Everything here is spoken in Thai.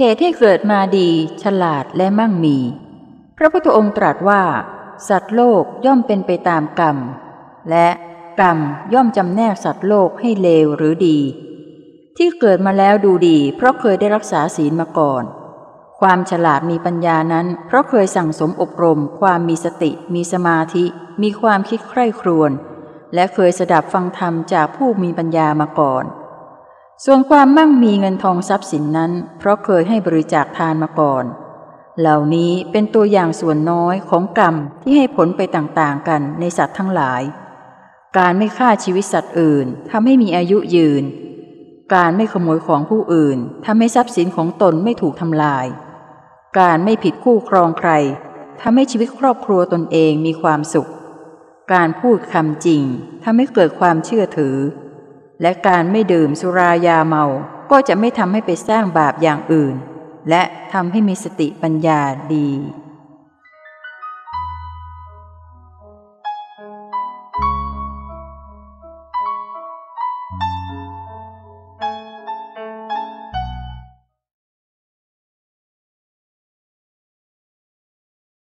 เหตุที่เกิดมาดี ฉลาดและมั่งมี พระพุทธองค์ตรัสว่า สัตว์โลกย่อมเป็นไปตามกรรม และกรรมย่อมจำแนกสัตว์โลกให้เลวหรือดี ที่เกิดมาแล้วดูดี เพราะเคยได้รักษาศีลมาก่อน ความฉลาดมีปัญญานั้น เพราะเคยสั่งสมอบรม ความมีสติ มีสมาธิ มีความคิดใคร่ครวญและเคยสดับฟังธรรมจากผู้มีปัญญามาก่อน ส่วนความมั่งมีเงินทองทรัพย์สินนั้น เพราะเคยให้บริจาคทานมาก่อน เหล่านี้เป็นตัวอย่างส่วนน้อยของกรรมที่ให้ผลไปต่างๆกันในสัตว์ทั้งหลาย การไม่ฆ่าชีวิตสัตว์อื่นทำให้มีอายุยืน การไม่ขโมยของผู้อื่นทำให้ทรัพย์สินของตนไม่ถูกทำลาย การไม่ผิดคู่ครองใครทำให้ชีวิตครอบครัวตนเองมีความสุข การพูดคำจริงทำให้เกิดความเชื่อถือ และการไม่ดื่มสุรายาเมาก็จะไม่ทำให้ไปสร้างบาปอย่างอื่น และทำให้มีสติปัญญาดี